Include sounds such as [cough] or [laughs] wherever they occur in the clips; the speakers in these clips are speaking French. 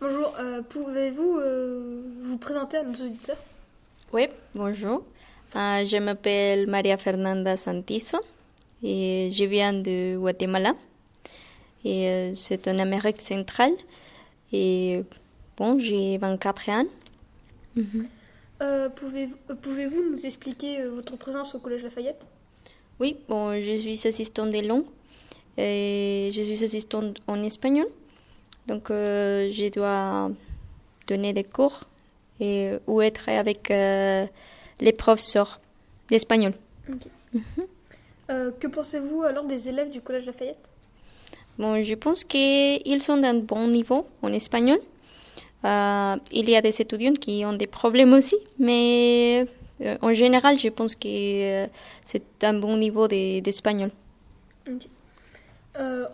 Bonjour, euh, pouvez-vous euh, vous présenter à nos auditeurs? Oui, bonjour. Euh, je m'appelle Maria Fernanda Santizo et je viens de Guatemala. Et c'est en Amérique centrale. Et bon, j'ai 24 ans. Euh, Pouvez-vous pouvez-vous nous expliquer votre présence au Collège Lafayette? Oui, bon, je suis assistante de langue et je suis assistante en espagnol. Donc, euh, je dois donner des cours et, ou être avec euh, les professeurs d'espagnol. Euh, Que pensez-vous alors des élèves du Collège Lafayette? Bon, je pense qu'ils sont d'un bon niveau en espagnol. Il y a des étudiants qui ont des problèmes aussi, mais en général, je pense que c'est un bon niveau de- d'espagnol.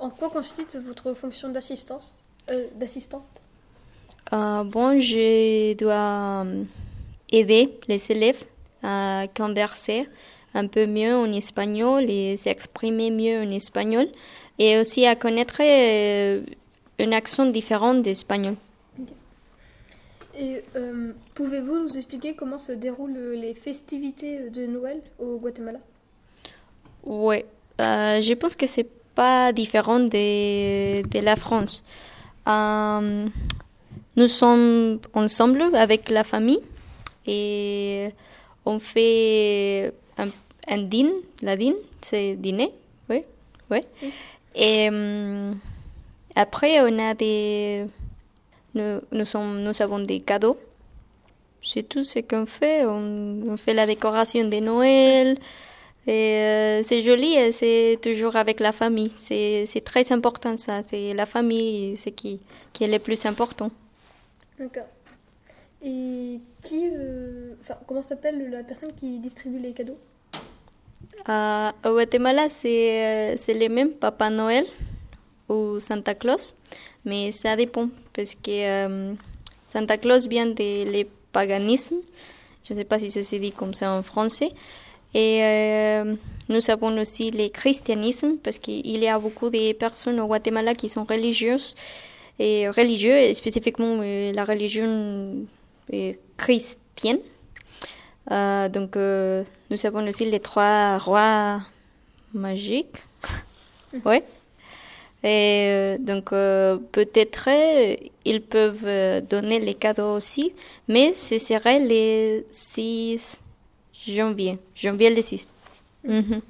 En quoi consiste votre fonction d'assistance? Euh, D'assistante Euh, bon, je dois euh, aider les élèves à converser un peu mieux en espagnol et s'exprimer mieux en espagnol et aussi à connaître euh, un accent différent d'espagnol. Et euh, pouvez-vous nous expliquer comment se déroulent les festivités de Noël au Guatemala? Oui, euh, je pense que c'est pas différent de, de la France. Euh, nous sommes ensemble avec la famille et on fait un, un dîner. La dîne, c'est dîner, oui, oui. Oui. Et euh, après, on a des, nous, nous, sommes, nous avons des cadeaux. C'est tout ce qu'on fait. On, on fait la décoration de Noël. Et euh, c'est joli et c'est toujours avec la famille. C'est très important ça. C'est la famille, c'est qui, qui est le plus important. D'accord. Et qui, euh, enfin, comment s'appelle la personne qui distribue les cadeaux? Euh, au Guatemala, c'est euh, c'est le même Papa Noël ou Santa Claus, mais ça dépend parce que Santa Claus vient de le paganisme. Je ne sais pas si ça se dit comme ça en français. Et euh, nous avons aussi le christianisme parce qu'il y a beaucoup de personnes au Guatemala qui sont religieuses et religieux, et spécifiquement euh, la religion euh, chrétienne. Euh, donc, nous avons aussi les trois rois magiques. [laughs] ouais. Et donc, peut-être ils peuvent donner les cadeaux aussi, mais ce serait le 6 janvier. Janvier le 6. Mhm.